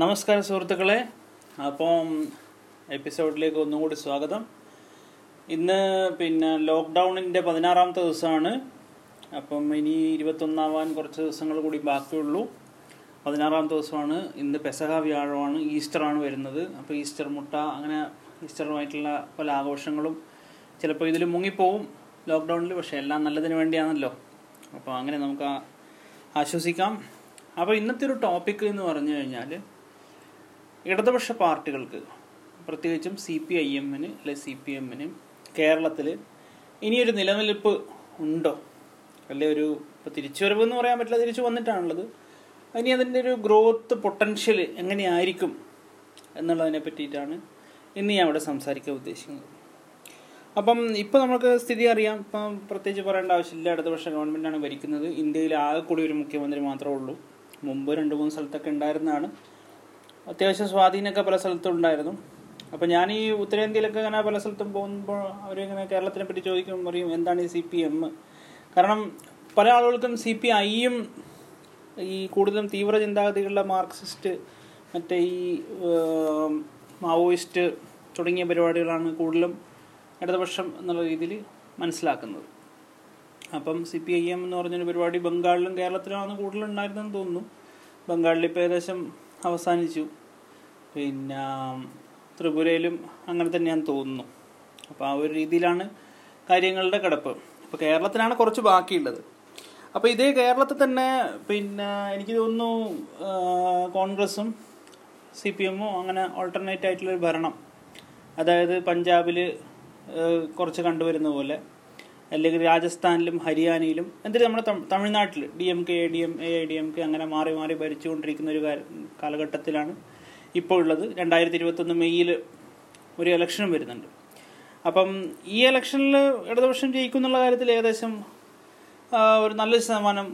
നമസ്കാരം സുഹൃത്തുക്കളെ. അപ്പം എപ്പിസോഡിലേക്ക് ഒന്നുകൂടി സ്വാഗതം. ഇന്ന് പിന്നെ ലോക്ക്ഡൗണിന്റെ പതിനാറാമത്തെ ദിവസമാണ്. അപ്പം ഇനി ഇരുപത്തൊന്നാവാൻ കുറച്ച് ദിവസങ്ങൾ കൂടി ബാക്കിയുള്ളൂ. പതിനാറാമത്തെ ദിവസമാണ്. ഇന്ന് പെസഹ വ്യാഴമാണ് ഈസ്റ്ററാണ് വരുന്നത്. അപ്പോൾ ഈസ്റ്റർ മുട്ട അങ്ങനെ ഈസ്റ്ററുമായിട്ടുള്ള പല ആഘോഷങ്ങളും ചിലപ്പോൾ ഇതിൽ മുങ്ങിപ്പോവും ലോക്ക്ഡൗണിൽ പക്ഷേ എല്ലാം നല്ലതിന് വേണ്ടിയാണല്ലോ. അപ്പോൾ അങ്ങനെ നമുക്ക് ആശ്വസിക്കാം. അപ്പോൾ ഇന്നത്തെ ഒരു ടോപ്പിക് എന്ന് പറഞ്ഞു കഴിഞ്ഞാൽ ഇടതുപക്ഷ പാർട്ടികൾക്ക് പ്രത്യേകിച്ചും സി പി ഐ എമ്മിന് അല്ലെ സി പി എമ്മിന് കേരളത്തിൽ ഇനിയൊരു നിലനിൽപ്പ് ഉണ്ടോ? അല്ലെ ഒരു ഇപ്പോൾ തിരിച്ചുവരവ് എന്ന് പറയാൻ പറ്റില്ല തിരിച്ചു വന്നിട്ടാണുള്ളത്. ഇനി അതിന്റെ ഒരു ഗ്രോത്ത് പൊട്ടൻഷ്യൽ എങ്ങനെയായിരിക്കും എന്നുള്ളതിനെ പറ്റിയിട്ടാണ് ഇന്ന് ഞാൻ ഇവിടെ സംസാരിക്കാൻ ഉദ്ദേശിക്കുന്നത്. അപ്പം ഇപ്പോൾ നമുക്ക് സ്ഥിതി അറിയാം. ഇപ്പം പ്രത്യേകിച്ച് പറയേണ്ട ആവശ്യമില്ല. ഇടതുപക്ഷ ഗവൺമെന്റാണ് ഭരിക്കുന്നത്. ഇന്ത്യയിൽ ആകെ കൂടി ഒരു മുഖ്യമന്ത്രി മാത്രമേ ഉള്ളൂ. മുമ്പ് രണ്ട് മൂന്ന് സ്ഥലത്തൊക്കെ ഉണ്ടായിരുന്നതാണ്. അത്യാവശ്യം സ്വാധീനമൊക്കെ പല സ്ഥലത്തും ഉണ്ടായിരുന്നു. അപ്പം ഞാൻ ഈ ഉത്തരേന്ത്യയിലൊക്കെ ഇങ്ങനെ പല സ്ഥലത്തും പോകുമ്പോൾ അവരിങ്ങനെ കേരളത്തിനെ പറ്റി ചോദിക്കുമ്പോൾ പറയും എന്താണ് ഈ സി പി എം കാരണം പല ആളുകൾക്കും സി പി ഐയും ഈ കൂടുതലും തീവ്ര ചിന്താഗതികളുടെ മാർക്സിസ്റ്റ് മറ്റേ ഈ മാവോയിസ്റ്റ് തുടങ്ങിയ പരിപാടികളാണ് കൂടുതലും ഇടതുപക്ഷം എന്നുള്ള രീതിയിൽ മനസ്സിലാക്കുന്നത്. അപ്പം സി പി ഐ എം എന്ന് പറഞ്ഞൊരു പരിപാടി ബംഗാളിലും കേരളത്തിലുമാണ് കൂടുതലുണ്ടായിരുന്നെന്ന് തോന്നുന്നു. ബംഗാളിൽ ഇപ്പോൾ ഏകദേശം അവസാനിച്ചു. പിന്നെ ത്രിപുരയിലും അങ്ങനെ തന്നെയാന്ന് തോന്നുന്നു. അപ്പോൾ ആ ഒരു രീതിയിലാണ് കാര്യങ്ങളുടെ കിടപ്പ്. അപ്പോൾ കേരളത്തിലാണ് കുറച്ച് ബാക്കിയുള്ളത്. അപ്പോൾ ഇതേ കേരളത്തിൽ തന്നെ പിന്നെ എനിക്ക് തോന്നുന്നു കോൺഗ്രസും സി പി എമ്മും അങ്ങനെ ഓൾട്ടർനേറ്റ് ആയിട്ടുള്ളൊരു ഭരണം. അതായത് പഞ്ചാബിൽ കുറച്ച് കണ്ടുവരുന്ന പോലെ. അല്ലെങ്കിൽ രാജസ്ഥാനിലും ഹരിയാനയിലും എന്തിനും നമ്മുടെ തമിഴ്നാട്ടിൽ D M K A D M A D M K അങ്ങനെ മാറി മാറി ഭരിച്ചുകൊണ്ടിരിക്കുന്ന ഒരു കാലഘട്ടത്തിലാണ് ഇപ്പോൾ ഉള്ളത്. രണ്ടായിരത്തി ഇരുപത്തൊന്ന് മെയ്യിൽ ഒരു ഇലക്ഷനും വരുന്നുണ്ട്. അപ്പം ഈ ഇലക്ഷനിൽ ഇടതുപക്ഷം ജയിക്കും എന്നുള്ള കാര്യത്തിൽ ഏകദേശം ഒരു നല്ല ശതമാനം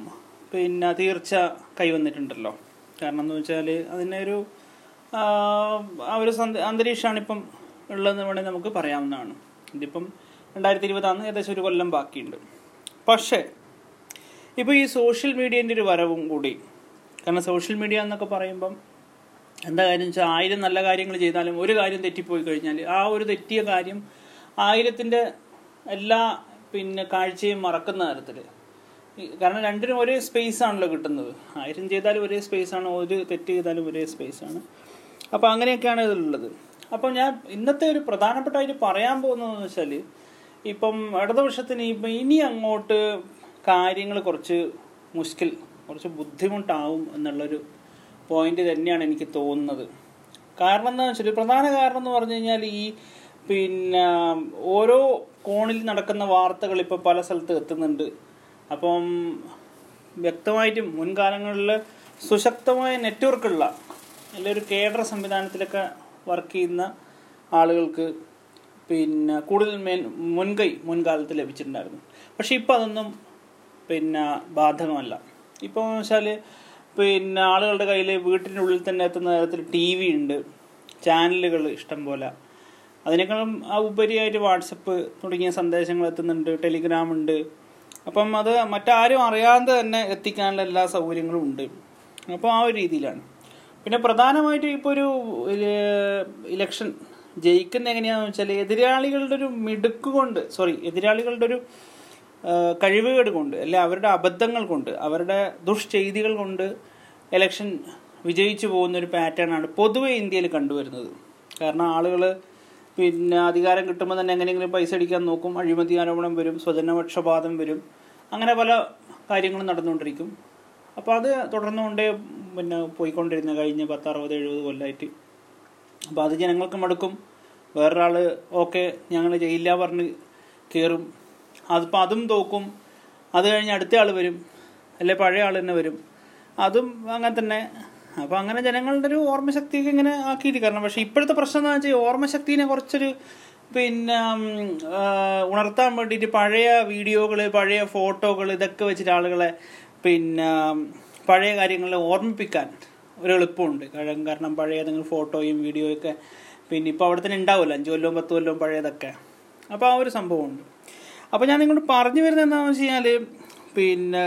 പിന്നെ തീർച്ച കൈവന്നിട്ടുണ്ടല്ലോ. കാരണം എന്ന് വെച്ചാൽ അതിനൊരു ആ, ആ ഒരു അന്തരീക്ഷമാണ് ഇപ്പം ഉള്ളതെന്ന് വേണമെങ്കിൽ നമുക്ക് പറയാവുന്നതാണ്. ഇതിപ്പം രണ്ടായിരത്തി ഇരുപതാണ് ഏകദേശം ഒരു കൊല്ലം ബാക്കിയുണ്ട്. പക്ഷേ ഇപ്പോൾ ഈ സോഷ്യൽ മീഡിയേന്റെ ഒരു വരവും കൂടി കാരണം സോഷ്യൽ മീഡിയ എന്നൊക്കെ പറയുമ്പം എന്താ കാര്യം വെച്ചാൽ ആയിരം നല്ല കാര്യങ്ങൾ ചെയ്താലും ഒരു കാര്യം തെറ്റിപ്പോയി കഴിഞ്ഞാൽ ആ ഒരു തെറ്റിയ കാര്യം ആയിരത്തിന്റെ എല്ലാ പിന്നെ കാഴ്ചയും മറക്കുന്ന തരത്തിൽ കാരണം രണ്ടിനും ഒരേ സ്പേസ് ആണല്ലോ കിട്ടുന്നത്. ആയിരം ചെയ്താലും ഒരേ സ്പേസ് ആണ് ഒരു തെറ്റ് ചെയ്താലും ഒരേ സ്പേസ് ആണ്. അപ്പോൾ അങ്ങനെയൊക്കെയാണ് ഇതിലുള്ളത്. അപ്പോൾ ഞാൻ ഇന്നത്തെ ഒരു പ്രധാനപ്പെട്ടായിട്ട് പറയാൻ പോകുന്നതെന്ന് വെച്ചാൽ ഇപ്പം ഇടതുപക്ഷത്തിന് ഇപ്പം ഇനി അങ്ങോട്ട് കാര്യങ്ങൾ കുറച്ച് മുഷ്കിൽ കുറച്ച് ബുദ്ധിമുട്ടാവും എന്നുള്ളൊരു പോയിന്റ് തന്നെയാണ് എനിക്ക് തോന്നുന്നത്. കാരണം എന്താണെന്ന് വെച്ചാൽ പ്രധാന കാരണം എന്ന് പറഞ്ഞു കഴിഞ്ഞാൽ ഈ പിന്നെ ഓരോ കോണിൽ നടക്കുന്ന വാർത്തകൾ ഇപ്പോൾ പല സ്ഥലത്ത് എത്തുന്നുണ്ട്. അപ്പം വ്യക്തമായിട്ടും മുൻകാലങ്ങളിൽ സുശക്തമായ നെറ്റ്വർക്കുള്ള അല്ലെങ്കിൽ ഒരു കേഡർ സംവിധാനത്തിലൊക്കെ വർക്ക് ചെയ്യുന്ന ആളുകൾക്ക് പിന്നെ കൂടുതൽ മേൻ മുൻകൈ മുൻകാലത്ത് ലഭിച്ചിട്ടുണ്ടായിരുന്നു. പക്ഷെ ഇപ്പം അതൊന്നും പിന്നെ ബാധകമല്ല. ഇപ്പോൾ വെച്ചാൽ പിന്നെ ആളുകളുടെ കയ്യിൽ വീട്ടിനുള്ളിൽ തന്നെ എത്തുന്ന തരത്തിൽ ടി വി ഉണ്ട് ചാനലുകൾ ഇഷ്ടം പോലെ. അതിനേക്കാളും ആ ഉപരിയായിട്ട് വാട്സപ്പ് തുടങ്ങിയ സന്ദേശങ്ങൾ എത്തുന്നുണ്ട് ടെലിഗ്രാം ഉണ്ട്. അപ്പം അത് മറ്റാരും അറിയാതെ തന്നെ എത്തിക്കാനുള്ള എല്ലാ സൗകര്യങ്ങളും ഉണ്ട്. അപ്പോൾ ആ ഒരു രീതിയിലാണ്. പിന്നെ പ്രധാനമായിട്ടും ഇപ്പോൾ ഒരു ഇലക്ഷൻ ജയിക്കുന്ന എങ്ങനെയാണെന്ന് വെച്ചാൽ എതിരാളികളുടെ ഒരു മിടുക്ക് കൊണ്ട് സോറി എതിരാളികളുടെ ഒരു കഴിവുകേട് കൊണ്ട് അല്ലെ അവരുടെ അബദ്ധങ്ങൾ കൊണ്ട് അവരുടെ ദുഷ്ചെയ്തികൾ കൊണ്ട് ഇലക്ഷൻ വിജയിച്ചു പോകുന്ന ഒരു പാറ്റേൺ ആണ് പൊതുവെ ഇന്ത്യയിൽ കണ്ടുവരുന്നത്. കാരണം ആളുകൾ പിന്നെ അധികാരം കിട്ടുമ്പോൾ തന്നെ എങ്ങനെയെങ്കിലും പൈസ അടിക്കാൻ നോക്കും അഴിമതി ആരോപണം വരും സ്വജനപക്ഷപാതം വരും അങ്ങനെ പല കാര്യങ്ങളും നടന്നുകൊണ്ടിരിക്കും. അപ്പോൾ അത് തുടർന്നുകൊണ്ടേ പിന്നെ പോയിക്കൊണ്ടിരുന്ന കഴിഞ്ഞ പത്ത് അറുപത് എഴുപത് കൊല്ലമായിട്ട് അപ്പോൾ അത് ജനങ്ങൾക്ക് മടുക്കും. വേറൊരാൾ ഓക്കെ ഞങ്ങൾ ചെയ്യില്ല പറഞ്ഞ് കയറും അതിപ്പോൾ അതും തോക്കും. അത് കഴിഞ്ഞ് അടുത്ത ആൾ വരും. അല്ലെ പഴയ ആൾ തന്നെ വരും. അതും അങ്ങനെ തന്നെ. അപ്പോൾ അങ്ങനെ ജനങ്ങളുടെ ഒരു ഓർമ്മശക്തിയൊക്കെ ഇങ്ങനെ ആക്കിയിട്ട് കാരണം പക്ഷേ ഇപ്പോഴത്തെ പ്രശ്നം എന്ന് വെച്ചാൽ ഓർമ്മശക്തിനെ കുറച്ചൊരു പിന്നെ ഉണർത്താൻ വേണ്ടിയിട്ട് പഴയ വീഡിയോകൾ പഴയ ഫോട്ടോകൾ ഇതൊക്കെ വെച്ചിട്ട് ആളുകളെ പിന്നെ പഴയ കാര്യങ്ങളെ ഓർമ്മിപ്പിക്കാൻ ഒരു എളുപ്പമുണ്ട്. കാരണം കാരണം പഴയ ഏതെങ്കിലും ഫോട്ടോയും വീഡിയോയും ഒക്കെ പിന്നെ ഇപ്പോൾ അവിടെ തന്നെ ഉണ്ടാവില്ല അഞ്ച് കൊല്ലവും പത്ത് കൊല്ലവും പഴയതൊക്കെ. അപ്പോൾ ആ ഒരു സംഭവമുണ്ട്. അപ്പോൾ ഞാൻ നിങ്ങളോട് പറഞ്ഞു വരുന്നത് എന്താണെന്ന് വെച്ച് കഴിഞ്ഞാൽ പിന്നെ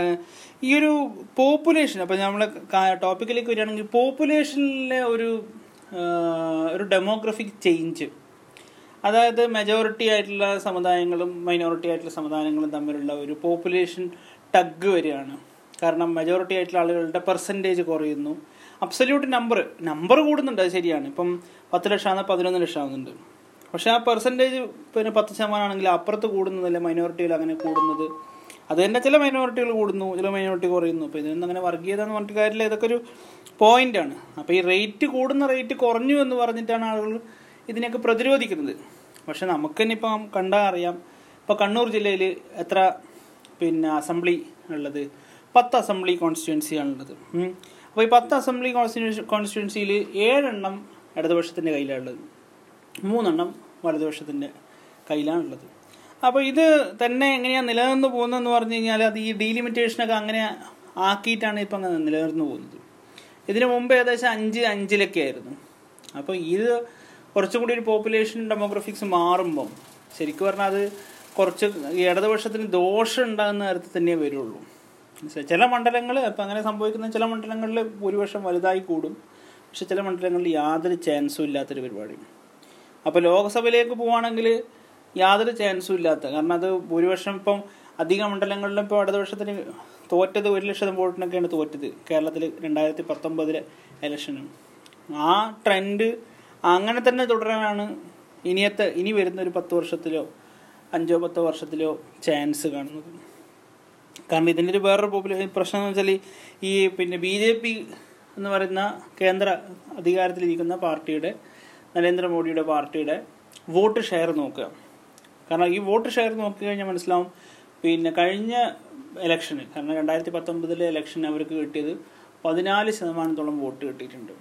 ഈ ഒരു പോപ്പുലേഷൻ അപ്പോൾ നമ്മൾ ടോപ്പിക്കിലേക്ക് വരികയാണെങ്കിൽ പോപ്പുലേഷനിലെ ഒരു ഒരു ഡെമോഗ്രഫിക് ചേഞ്ച് അതായത് മെജോറിറ്റി ആയിട്ടുള്ള സമുദായങ്ങളും മൈനോറിറ്റി ആയിട്ടുള്ള സമുദായങ്ങളും തമ്മിലുള്ള ഒരു പോപ്പുലേഷൻ ടഗ് വരികയാണ്. കാരണം മെജോറിറ്റി ആയിട്ടുള്ള ആളുകളുടെ പെർസെന്റേജ് കുറയുന്നു. അബ്സല്യൂട്ട് നമ്പർ നമ്പർ കൂടുന്നുണ്ട് അത് ശരിയാണ്. ഇപ്പം പത്ത് ലക്ഷമാണ് പതിനൊന്ന് ലക്ഷം ആവുന്നുണ്ട് പക്ഷെ ആ പെർസെന്റേജ് പിന്നെ പത്ത് ശതമാനമാണെങ്കിൽ അപ്പുറത്ത് കൂടുന്നതല്ല മൈനോറിറ്റികൾ അങ്ങനെ കൂടുന്നത്? അത് തന്നെ ചില മൈനോറിറ്റികൾ കൂടുന്നു ചില മൈനോറിറ്റി കുറയുന്നു. അപ്പോൾ ഇതിനൊന്നും അങ്ങനെ വർഗീയത എന്ന് പറഞ്ഞിട്ട് കാര്യമില്ല. ഇതൊക്കെ ഒരു പോയിന്റാണ് അപ്പോൾ ഈ റേറ്റ് കൂടുന്ന റേറ്റ് കുറഞ്ഞു എന്ന് പറഞ്ഞിട്ടാണ് ആളുകൾ ഇതിനെയൊക്കെ പ്രതിരോധിക്കുന്നത്. പക്ഷെ നമുക്ക് തന്നെ ഇപ്പം കണ്ടാൽ അറിയാം. ഇപ്പോൾ കണ്ണൂർ ജില്ലയിൽ എത്ര പിന്നെ അസംബ്ലി ഉള്ളത്? പത്ത് അസംബ്ലി കോൺസ്റ്റിറ്റ്യുവൻസിയാണുള്ളത് അപ്പോൾ ഈ പത്ത് അസംബ്ലി കോൺസ്റ്റിറ്റ്യൂ കോൺസ്റ്റിറ്റ്യുവൻസിയിൽ ഏഴെണ്ണം ഇടതുപക്ഷത്തിന്റെ കയ്യിലാണുള്ളത്. മൂന്നെണ്ണം വലതുപക്ഷത്തിന്റെ കയ്യിലാണുള്ളത്. അപ്പോൾ ഇത് തന്നെ എങ്ങനെയാണ് നിലനിന്ന് പോകുന്നതെന്ന് പറഞ്ഞു കഴിഞ്ഞാൽ അത് ഈ ഡീലിമിറ്റേഷനൊക്കെ അങ്ങനെ ആക്കിയിട്ടാണ് ഇപ്പം അങ്ങനെ നിലനിർന്നു പോകുന്നത്. ഇതിനു മുമ്പ് ഏകദേശം അഞ്ച് അഞ്ചിലൊക്കെ ആയിരുന്നു. അപ്പോൾ ഇത് കുറച്ചും കൂടി ഒരു പോപ്പുലേഷൻ ഡെമോഗ്രഫിക്സ് മാറുമ്പം ശരിക്കും പറഞ്ഞാൽ അത് കുറച്ച് ഇടതുപക്ഷത്തിന് ദോഷം ഉണ്ടാകുന്ന തരത്തിൽ തന്നെ വരുള്ളൂ? ചില മണ്ഡലങ്ങൾ ഇപ്പം അങ്ങനെ സംഭവിക്കുന്ന ചില മണ്ഡലങ്ങളിൽ ഭൂരിപക്ഷം വലുതായി കൂടും. പക്ഷെ ചില മണ്ഡലങ്ങളിൽ യാതൊരു ചാൻസും ഇല്ലാത്തൊരു പരിപാടി. അപ്പോൾ ലോക്സഭയിലേക്ക് പോവുകയാണെങ്കിൽ യാതൊരു ചാൻസും ഇല്ലാത്ത കാരണം അത് ഭൂരിപക്ഷം ഇപ്പം അധിക മണ്ഡലങ്ങളിലും ഇപ്പോൾ ഇടതുപക്ഷത്തിന് തോറ്റത് ഒരു ലക്ഷം വോട്ടിനൊക്കെയാണ് തോറ്റത്. കേരളത്തിൽ രണ്ടായിരത്തി പത്തൊമ്പതിലെ ഇലക്ഷനും ആ ട്രെൻഡ് അങ്ങനെ തന്നെ തുടരാനാണ് ഇനിയത്തെ ഇനി വരുന്ന ഒരു പത്ത് വർഷത്തിലോ അഞ്ചോ പത്തോ വർഷത്തിലോ ചാൻസ് കാണുന്നത്. കാരണം ഇതിന്റെ ഒരു വേറൊരു പോപ്പുലർ പ്രശ്നം എന്ന് വെച്ചാൽ ഈ പിന്നെ ബി ജെ പി എന്ന് പറയുന്ന കേന്ദ്ര അധികാരത്തിലിരിക്കുന്ന പാർട്ടിയുടെ നരേന്ദ്രമോദിയുടെ പാർട്ടിയുടെ വോട്ട് ഷെയർ നോക്കുക. കാരണം ഈ വോട്ട് ഷെയർ നോക്കി കഴിഞ്ഞാൽ മനസ്സിലാവും പിന്നെ കഴിഞ്ഞ ഇലക്ഷന് കാരണം രണ്ടായിരത്തി പത്തൊമ്പതിലെ ഇലക്ഷൻ അവർക്ക് കിട്ടിയത് പതിനാല് ശതമാനത്തോളം വോട്ട് കിട്ടിയിട്ടുണ്ട്.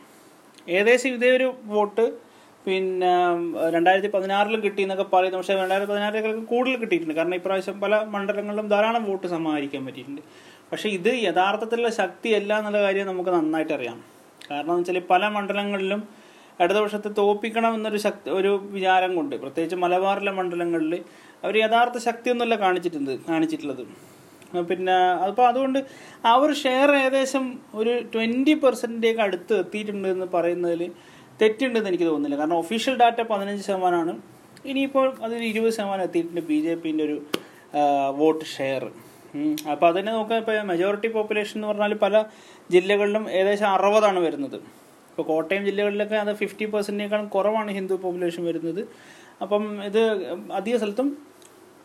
ഏകദേശം ഇതേ ഒരു വോട്ട് പിന്നെ രണ്ടായിരത്തി പതിനാറിലും കിട്ടി എന്നൊക്കെ പറയുന്നു. പക്ഷേ രണ്ടായിരത്തി പതിനാറിലേക്ക് കൂടുതൽ കിട്ടിയിട്ടുണ്ട്. കാരണം ഇപ്രാവശ്യം പല മണ്ഡലങ്ങളിലും ധാരാളം വോട്ട് സമാഹരിക്കാൻ പറ്റിയിട്ടുണ്ട്. പക്ഷേ ഇത് യഥാർത്ഥത്തിലുള്ള ശക്തിയല്ല എന്നുള്ള കാര്യം നമുക്ക് നന്നായിട്ട് അറിയാം. കാരണം എന്ന് വെച്ചാൽ പല മണ്ഡലങ്ങളിലും ഇടതുപക്ഷത്തെ തോപ്പിക്കണം എന്നൊരു ശക്തി ഒരു വിചാരം കൊണ്ട് പ്രത്യേകിച്ച് മലബാറിലെ മണ്ഡലങ്ങളിൽ അവർ യഥാർത്ഥ ശക്തിയൊന്നുമല്ല കാണിച്ചിട്ടുണ്ട് കാണിച്ചിട്ടുള്ളത്. പിന്നെ അപ്പോൾ അതുകൊണ്ട് ആ ഒരു ഷെയർ ഏകദേശം ഒരു ട്വന്റി പെർസെന്റേക്ക് അടുത്ത് എത്തിയിട്ടുണ്ട് എന്ന് പറയുന്നതിൽ തെറ്റുണ്ടെന്ന് എനിക്ക് തോന്നുന്നില്ല. കാരണം ഒഫീഷ്യൽ ഡാറ്റ പതിനഞ്ച് ശതമാനമാണ്. ഇനിയിപ്പോൾ അതിന് ഇരുപത് ശതമാനം എത്തിയിട്ടുണ്ട് ബി ജെ പിന്റെ ഒരു വോട്ട് ഷെയർ. അപ്പോൾ അതിനെ നോക്കുക ഇപ്പോൾ മെജോറിറ്റി പോപ്പുലേഷൻ എന്ന് പറഞ്ഞാൽ പല ജില്ലകളിലും ഏകദേശം അറുപതാണ് വരുന്നത്. ഇപ്പോൾ കോട്ടയം ജില്ലകളിലൊക്കെ അത് ഫിഫ്റ്റി പെർസെന്റിനേക്കാളും കുറവാണ് ഹിന്ദു പോപ്പുലേഷൻ വരുന്നത്. അപ്പം ഇത് അധിക സ്ഥലത്തും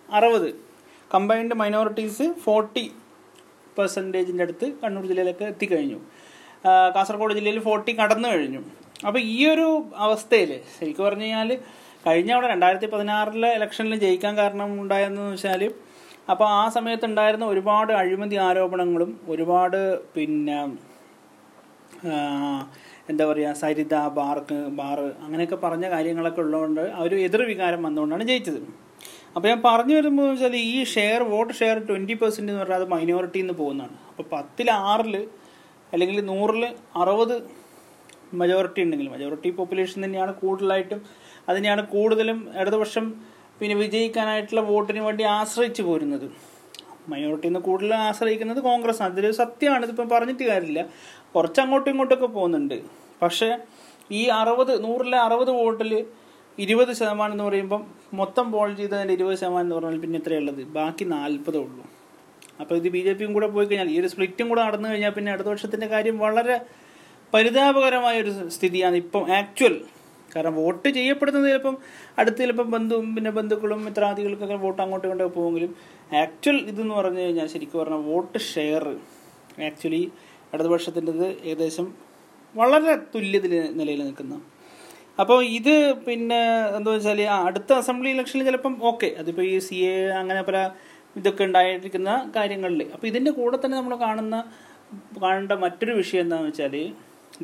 അറുപത്. കമ്പൈൻഡ് മൈനോറിറ്റീസ് ഫോർട്ടി പെർസെന്റേജിന്റെ അടുത്ത് കണ്ണൂർ ജില്ലയിലൊക്കെ എത്തിക്കഴിഞ്ഞു. കാസർഗോഡ് ജില്ലയിൽ ഫോർട്ടി കടന്നു കഴിഞ്ഞു. അപ്പോൾ ഈ ഒരു അവസ്ഥയിൽ ശരിക്കും പറഞ്ഞു കഴിഞ്ഞാൽ കഴിഞ്ഞ അവിടെ രണ്ടായിരത്തി പതിനാറിലെ ഇലക്ഷനിൽ ജയിക്കാൻ കാരണം ഉണ്ടായെന്ന് വെച്ചാൽ അപ്പോൾ ആ സമയത്ത് ഉണ്ടായിരുന്ന ഒരുപാട് അഴിമതി ആരോപണങ്ങളും ഒരുപാട് പിന്നെ എന്താ പറയുക സരിത ബാർക്ക് ബാറ് അങ്ങനെയൊക്കെ പറഞ്ഞ കാര്യങ്ങളൊക്കെ ഉള്ളതുകൊണ്ട് അവർ എതിർ വികാരം വന്നുകൊണ്ടാണ് ജയിച്ചത്. അപ്പോൾ ഞാൻ പറഞ്ഞു വരുമ്പോൾ വെച്ചാൽ ഈ share vote share twenty percent എന്ന് പറഞ്ഞാൽ അത് മൈനോറിറ്റിയിൽ നിന്ന് പോകുന്നതാണ്. അപ്പോൾ പത്തിൽ ആറിൽ അല്ലെങ്കിൽ നൂറിൽ അറുപത് മജോറിറ്റി ഉണ്ടെങ്കിൽ മെജോറിറ്റി പോപ്പുലേഷൻ തന്നെയാണ് കൂടുതലായിട്ടും അതിനെയാണ് കൂടുതലും ഇടതുപക്ഷം പിന്നെ വിജയിക്കാനായിട്ടുള്ള വോട്ടിന് വേണ്ടി ആശ്രയിച്ചു പോരുന്നത്. മൈനോറിറ്റിയിൽ നിന്ന് കൂടുതൽ ആശ്രയിക്കുന്നത് കോൺഗ്രസ് അതൊരു സത്യമാണ്. ഇതിപ്പം പറഞ്ഞിട്ട് കാര്യമില്ല. കുറച്ച് അങ്ങോട്ടും ഇങ്ങോട്ടൊക്കെ പോകുന്നുണ്ട്. പക്ഷേ ഈ അറുപത് നൂറിലെ അറുപത് വോട്ടിൽ ഇരുപത് ശതമാനം എന്ന് പറയുമ്പം മൊത്തം പോൾ ചെയ്തതിന്റെ ഇരുപത് ശതമാനം എന്ന് പറഞ്ഞാൽ പിന്നെ ഇത്രയേ ഉള്ളത്. ബാക്കി നാൽപ്പതേ ഉള്ളൂ. അപ്പോൾ ഇത് ബി ജെ പിയും കൂടെ പോയി കഴിഞ്ഞാൽ ഈ ഒരു സ്പ്ലിറ്റും കൂടെ നടന്നു കഴിഞ്ഞാൽ പിന്നെ ഇടതുപക്ഷത്തിന്റെ കാര്യം വളരെ പരിതാപകരമായ ഒരു സ്ഥിതിയാണ് ഇപ്പം ആക്ച്വൽ കാരണം വോട്ട് ചെയ്യപ്പെടുന്നത് ചിലപ്പം അടുത്ത് ചിലപ്പം ബന്ധുവും പിന്നെ ബന്ധുക്കളും മിത്രാദികൾക്കൊക്കെ വോട്ട് അങ്ങോട്ടും ഇങ്ങോട്ടൊക്കെ പോകുമെങ്കിലും ആക്ച്വൽ ഇതെന്ന് പറഞ്ഞു കഴിഞ്ഞാൽ ശരിക്കും പറഞ്ഞാൽ വോട്ട് ഷെയർ ആക്ച്വലി ഇടതുപക്ഷത്തിന്റെത് ഏകദേശം വളരെ തുല്യത്തിൽ നിലയിൽ നിൽക്കുന്ന. അപ്പോൾ ഇത് പിന്നെ എന്താ വെച്ചാൽ അടുത്ത അസംബ്ലി ഇലക്ഷനിൽ ചിലപ്പം ഓക്കെ അതിപ്പോൾ ഈ സി എ അങ്ങനെ പല ഇതൊക്കെ ഉണ്ടായിരിക്കുന്ന കാര്യങ്ങളിൽ. അപ്പോൾ ഇതിന്റെ കൂടെ തന്നെ നമ്മൾ കാണുന്ന കാണേണ്ട മറ്റൊരു വിഷയം എന്താണെന്ന് വെച്ചാൽ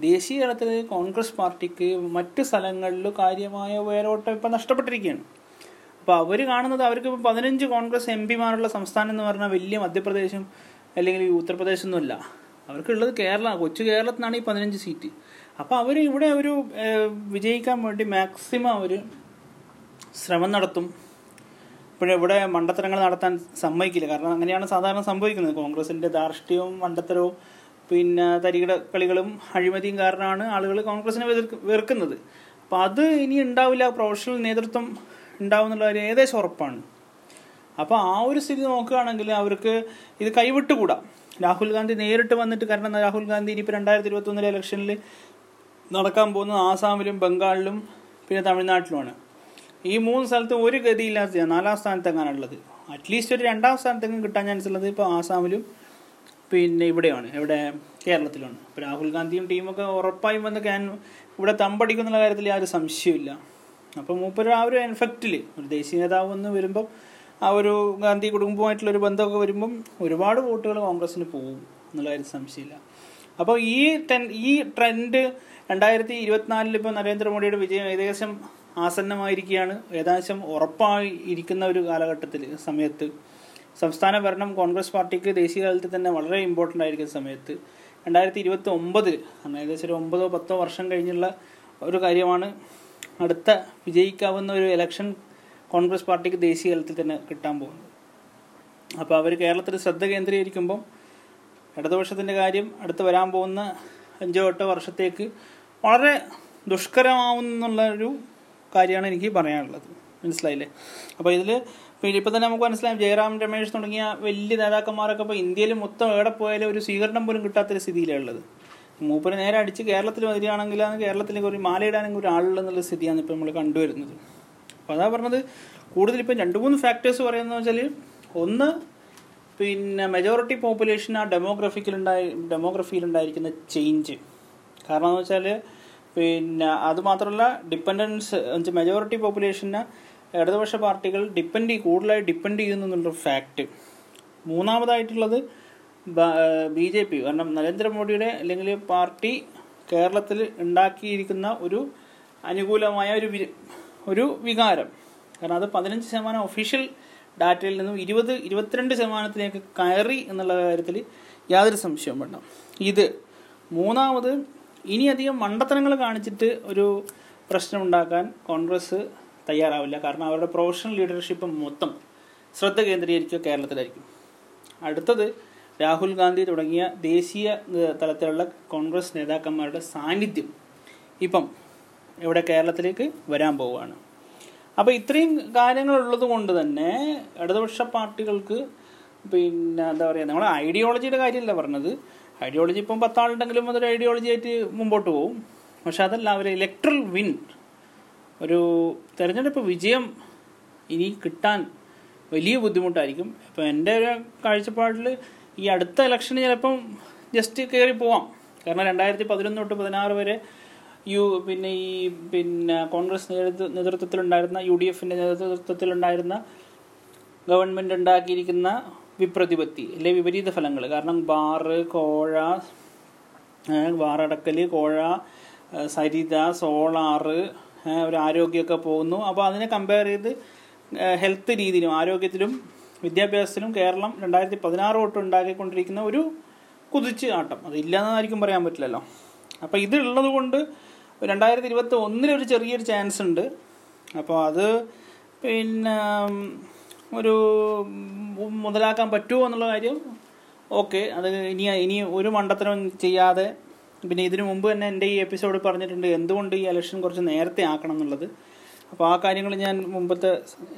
ദേശീയ തലത്തിൽ കോൺഗ്രസ് പാർട്ടിക്ക് മറ്റ് സ്ഥലങ്ങളിൽ കാര്യമായ വേരോട്ടം ഇപ്പം നഷ്ടപ്പെട്ടിരിക്കുകയാണ്. അപ്പോൾ അവർ കാണുന്നത് അവർക്ക് ഇപ്പം പതിനഞ്ച് കോൺഗ്രസ് എം പിമാരുള്ള സംസ്ഥാനം എന്ന് പറഞ്ഞാൽ വലിയ മധ്യപ്രദേശും അല്ലെങ്കിൽ ഉത്തർപ്രദേശൊന്നുമല്ല. അവർക്കുള്ളത് കേരള കൊച്ചു കേരളത്തിനാണ് ഈ പതിനഞ്ച് സീറ്റ്. അപ്പോൾ അവർ ഇവിടെ ഒരു വിജയിക്കാൻ വേണ്ടി മാക്സിമം അവർ ശ്രമം നടത്തും. ഇപ്പോഴും ഇവിടെ മണ്ടത്തരങ്ങൾ നടത്താൻ സമ്മതിക്കില്ല. കാരണം അങ്ങനെയാണ് സാധാരണ സംഭവിക്കുന്നത്. കോൺഗ്രസിന്റെ ധാർഷ്ട്യവും മണ്ടത്തരവും പിന്നെ തരികിട കളികളും അഴിമതിയും കാരണമാണ് ആളുകൾ കോൺഗ്രസിനെ വെറുക്കുന്നത്. അപ്പം അത് ഇനി ഉണ്ടാവില്ല. പ്രൊഫഷണൽ നേതൃത്വം ഉണ്ടാവും എന്നുള്ള കാര്യം ഏകദേശം ഉറപ്പാണ്. അപ്പോൾ ആ ഒരു സ്ഥിതി നോക്കുകയാണെങ്കിൽ അവർക്ക് ഇത് കൈവിട്ടുകൂടാ. രാഹുൽ ഗാന്ധി നേരിട്ട് വന്നിട്ട് കാരണം രാഹുൽ ഗാന്ധി ഇനിയിപ്പോൾ രണ്ടായിരത്തി ഇരുപത്തി ഒന്നിലെ ഇലക്ഷനിൽ നടക്കാൻ പോകുന്നത് ആസാമിലും ബംഗാളിലും പിന്നെ തമിഴ്നാട്ടിലുമാണ്. ഈ മൂന്ന് സ്ഥലത്ത് ഒരു ഗതിയില്ലാത്ത നാലാം സ്ഥാനത്തെങ്ങാനുള്ളത്. അറ്റ്ലീസ്റ്റ് ഒരു രണ്ടാം സ്ഥാനത്തെങ്കിലും കിട്ടാൻ ചാൻസ് ഉള്ളത് ഇപ്പോൾ ആസാമിലും പിന്നെ ഇവിടെയാണ് ഇവിടെ കേരളത്തിലാണ്. അപ്പോൾ രാഹുൽ ഗാന്ധിയും ടീമൊക്കെ ഉറപ്പായും വന്ന് ക്യാൻ ഇവിടെ തമ്പടിക്കും എന്നുള്ള കാര്യത്തിൽ യാതൊരു സംശയമില്ല അപ്പോൾ മൂപ്പര് ആ ഒരു എൻഫെക്റ്റിൽ ഒരു ദേശീയ നേതാവ് എന്ന് വരുമ്പോൾ ആ ഒരു ഗാന്ധി കുടുംബവുമായിട്ടുള്ളൊരു ബന്ധമൊക്കെ വരുമ്പം ഒരുപാട് വോട്ടുകൾ കോൺഗ്രസ്സിന് പോകും എന്നുള്ള കാര്യത്തിൽ സംശയമില്ല. അപ്പോൾ ഈ ടെൻ ഈ ട്രെൻഡ് രണ്ടായിരത്തി ഇരുപത്തിനാലിൽ ഇപ്പോൾ നരേന്ദ്രമോദിയുടെ വിജയം ഏകദേശം ആസന്നമായിരിക്കുകയാണ്. ഏകദേശം ഉറപ്പായി ഇരിക്കുന്ന ഒരു കാലഘട്ടത്തിൽ സമയത്ത്. സംസ്ഥാന ഭരണം കോൺഗ്രസ് പാർട്ടിക്ക് ദേശീയ തലത്തിൽ തന്നെ വളരെ ഇമ്പോർട്ടന്റ് ആയിരിക്കുന്ന സമയത്ത് രണ്ടായിരത്തി ഇരുപത്തി ഒമ്പതിൽ ഏകദേശം ഒരു ഒമ്പതോ പത്തോ വർഷം കഴിഞ്ഞുള്ള ഒരു കാര്യമാണ് അടുത്ത വിജയിക്കാവുന്ന ഒരു ഇലക്ഷൻ കോൺഗ്രസ് പാർട്ടിക്ക് ദേശീയ തലത്തിൽ തന്നെ കിട്ടാൻ പോകുന്നത്. അപ്പോൾ അവർ കേരളത്തിൽ ശ്രദ്ധ കേന്ദ്രീകരിക്കുമ്പം ഇടതുപക്ഷത്തിന്റെ കാര്യം അടുത്ത് വരാൻ പോകുന്ന അഞ്ചോ എട്ടോ വർഷത്തേക്ക് വളരെ ദുഷ്കരമാവുന്നുള്ള ഒരു കാര്യമാണ് എനിക്ക് പറയാനുള്ളത്. മനസ്സിലായില്ലേ? അപ്പോൾ ഇതിൽ പിന്നെ ഇപ്പം തന്നെ നമുക്ക് മനസ്സിലാവും ജയറാം രമേശ് തുടങ്ങിയ വലിയ നേതാക്കന്മാരൊക്കെ ഇപ്പോൾ ഇന്ത്യയിൽ മൊത്തം എവിടെ പോയാലും ഒരു സ്വീകരണം പോലും കിട്ടാത്തൊരു ഉള്ളത്. മൂപ്പര് നേരെ അടിച്ച് കേരളത്തിൽ വരികയാണെങ്കിൽ കേരളത്തിൽ ഒരു മാലയിടാനെങ്കിൽ ഒരു ആളുള്ള സ്ഥിതിയാണ് ഇപ്പോൾ നമ്മൾ കണ്ടുവരുന്നത്. അപ്പോൾ അതാ പറഞ്ഞത് കൂടുതൽ ഇപ്പം രണ്ട് മൂന്ന് ഫാക്ടേഴ്സ് പറയുന്നത് വെച്ചാൽ ഒന്ന് പിന്നെ മെജോറിറ്റി പോപ്പുലേഷൻ ആ ഡെമോഗ്രഫിക്കലുണ്ടായി ഡെമോഗ്രഫിയിലുണ്ടായിരിക്കുന്ന ചേഞ്ച് കാരണം എന്ന് വെച്ചാൽ പിന്നെ അത് മാത്രമല്ല ഡിപ്പെൻഡൻസ് മെജോറിറ്റി പോപ്പുലേഷനെ ഇടതുപക്ഷ പാർട്ടികൾ ഡിപ്പെൻഡ് കൂടുതലായി ഡിപ്പെൻഡ് ചെയ്യുന്നു എന്നുള്ളൊരു ഫാക്റ്റ് മൂന്നാമതായിട്ടുള്ളത് ബി ജെ പി. കാരണം നരേന്ദ്രമോദിയുടെ അല്ലെങ്കിൽ പാർട്ടി കേരളത്തിൽ ഉണ്ടാക്കിയിരിക്കുന്ന ഒരു അനുകൂലമായ ഒരു ഒരു വികാരം. കാരണം അത് പതിനഞ്ച് ശതമാനം ഒഫീഷ്യൽ ഡാറ്റയിൽ നിന്നും ഇരുപത് ഇരുപത്തിരണ്ട് ശതമാനത്തിലേക്ക് കയറി എന്നുള്ള കാര്യത്തിൽ യാതൊരു സംശയവും വേണ്ട. ഇത് മൂന്നാമത് ഇനിയധികം മണ്ടത്തരങ്ങൾ കാണിച്ചിട്ട് ഒരു പ്രശ്നമുണ്ടാക്കാൻ കോൺഗ്രസ് തയ്യാറാവില്ല. കാരണം അവരുടെ പ്രൊഫഷണൽ ലീഡർഷിപ്പ് മൊത്തം ശ്രദ്ധ കേന്ദ്രീകരിക്കുക കേരളത്തിലായിരിക്കും. അടുത്തത് രാഹുൽ ഗാന്ധി തുടങ്ങിയ ദേശീയ തലത്തിലുള്ള കോൺഗ്രസ് നേതാക്കന്മാരുടെ സാന്നിധ്യം ഇപ്പം ഇവിടെ കേരളത്തിലേക്ക് വരാൻ പോവുകയാണ്. അപ്പോൾ ഇത്രയും കാര്യങ്ങളുള്ളത് കൊണ്ട് തന്നെ ഇടതുപക്ഷ പാർട്ടികൾക്ക് പിന്നെ എന്താ പറയുക നമ്മൾ ഐഡിയോളജിയുടെ കാര്യമല്ല പറഞ്ഞത്. ഐഡിയോളജി ഇപ്പം പത്താളുണ്ടെങ്കിലും അതൊരു ഐഡിയോളജി ആയിട്ട് മുമ്പോട്ട് പോകും പക്ഷെ അതല്ല അവർ ഇലക്ട്രൽ വിൻ ഒരു തെരഞ്ഞെടുപ്പ് വിജയം ഇനി കിട്ടാൻ വലിയ ബുദ്ധിമുട്ടായിരിക്കും. അപ്പോൾ എന്റെ ഒരു കാഴ്ചപ്പാടിൽ ഈ അടുത്ത ഇലക്ഷന് ചിലപ്പം ജസ്റ്റ് കയറി പോവാം. കാരണം രണ്ടായിരത്തി പതിനൊന്ന് തൊട്ട് പതിനാറ് വരെ യു പിന്നെ ഈ പിന്നെ കോൺഗ്രസ് നേതൃത്വ നേതൃത്വത്തിലുണ്ടായിരുന്ന യു ഡി എഫിന്റെ നേതൃത്വത്തിലുണ്ടായിരുന്ന ഗവൺമെന്റ് ഉണ്ടാക്കിയിരിക്കുന്ന വിപ്രതിപത്തി അല്ലെ വിപരീത ഫലങ്ങൾ കാരണം ബാറ് കോഴ വാറടക്കൽ കോഴ സരിത സോളാറ് ഒരു ആരോഗ്യമൊക്കെ പോകുന്നു. അപ്പോൾ അതിനെ കമ്പയർ ചെയ്ത് ഹെൽത്ത് രീതിയിലും ആരോഗ്യത്തിലും വിദ്യാഭ്യാസത്തിലും കേരളം രണ്ടായിരത്തി പതിനാറ് തൊട്ട് ഉണ്ടാക്കിക്കൊണ്ടിരിക്കുന്ന ഒരു കുതിച്ച് ആട്ടം. അതില്ലാന്നായിരിക്കും പറയാൻ പറ്റില്ലല്ലോ. അപ്പോൾ ഇതുള്ളത് കൊണ്ട് രണ്ടായിരത്തി ഇരുപത്തി ഒന്നിലൊരു ചെറിയൊരു ചാൻസ് ഉണ്ട്. അപ്പോൾ അത് പിന്നെ ഒരു മുതലാക്കാൻ പറ്റുമോ എന്നുള്ള കാര്യം ഓക്കെ അത് ഇനി ഇനി ഒരു മണ്ടത്തരം ചെയ്യാതെ പിന്നെ ഇതിനു മുമ്പ് തന്നെ എന്റെ ഈ എപ്പിസോഡ് പറഞ്ഞിട്ടുണ്ട് എന്തുകൊണ്ട് ഈ ഇലക്ഷൻ കുറച്ച് നേരത്തെ ആക്കണം എന്നുള്ളത്. അപ്പോൾ ആ കാര്യങ്ങൾ ഞാൻ മുമ്പത്തെ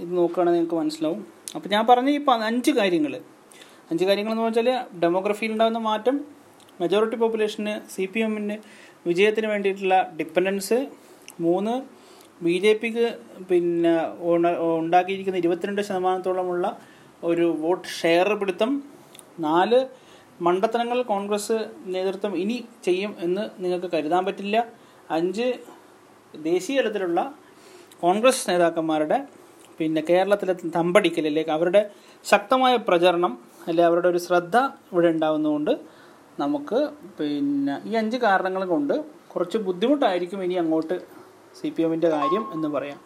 ഇത് നോക്കുകയാണെങ്കിൽ നിങ്ങൾക്ക് മനസ്സിലാവും. അപ്പോൾ ഞാൻ പറഞ്ഞ ഈ അഞ്ച് കാര്യങ്ങൾ. അഞ്ച് കാര്യങ്ങൾ എന്ന് വെച്ചാൽ ഡെമോഗ്രഫിയിൽ ഉണ്ടാകുന്ന മാറ്റം മെജോറിറ്റി പോപ്പുലേഷന് സി പി എമ്മിന് വിജയത്തിന് വേണ്ടിയിട്ടുള്ള ഡിപ്പെൻഡൻസ് മൂന്ന് ബി ജെ പിക്ക് പിന്നെ ഉണ്ടാക്കിയിരിക്കുന്ന ഇരുപത്തിരണ്ട് ശതമാനത്തോളമുള്ള ഒരു വോട്ട് ഷെയർ പിടുത്തം. നാല് മണ്ടത്തരങ്ങൾ കോൺഗ്രസ് നേതൃത്വം ഇനി ചെയ്യും എന്ന് നിങ്ങൾക്ക് കരുതാൻ പറ്റില്ല. അഞ്ച് ദേശീയ തലത്തിലുള്ള കോൺഗ്രസ് നേതാക്കന്മാരുടെ പിന്നെ കേരളത്തിലെ തമ്പടിക്കലിലേക്ക് അവരുടെ ശക്തമായ പ്രചരണം അല്ലെ അവരുടെ ഒരു ശ്രദ്ധ ഇവിടെ ഉണ്ടാകുന്നതുകൊണ്ട് നമുക്ക് പിന്നെ ഈ അഞ്ച് കാരണങ്ങൾ കൊണ്ട് കുറച്ച് ബുദ്ധിമുട്ടായിരിക്കും ഇനി അങ്ങോട്ട് സി പി എമ്മിന്റെ കാര്യം എന്ന് പറയാം.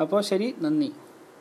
അപ്പോൾ ശരി നന്ദി.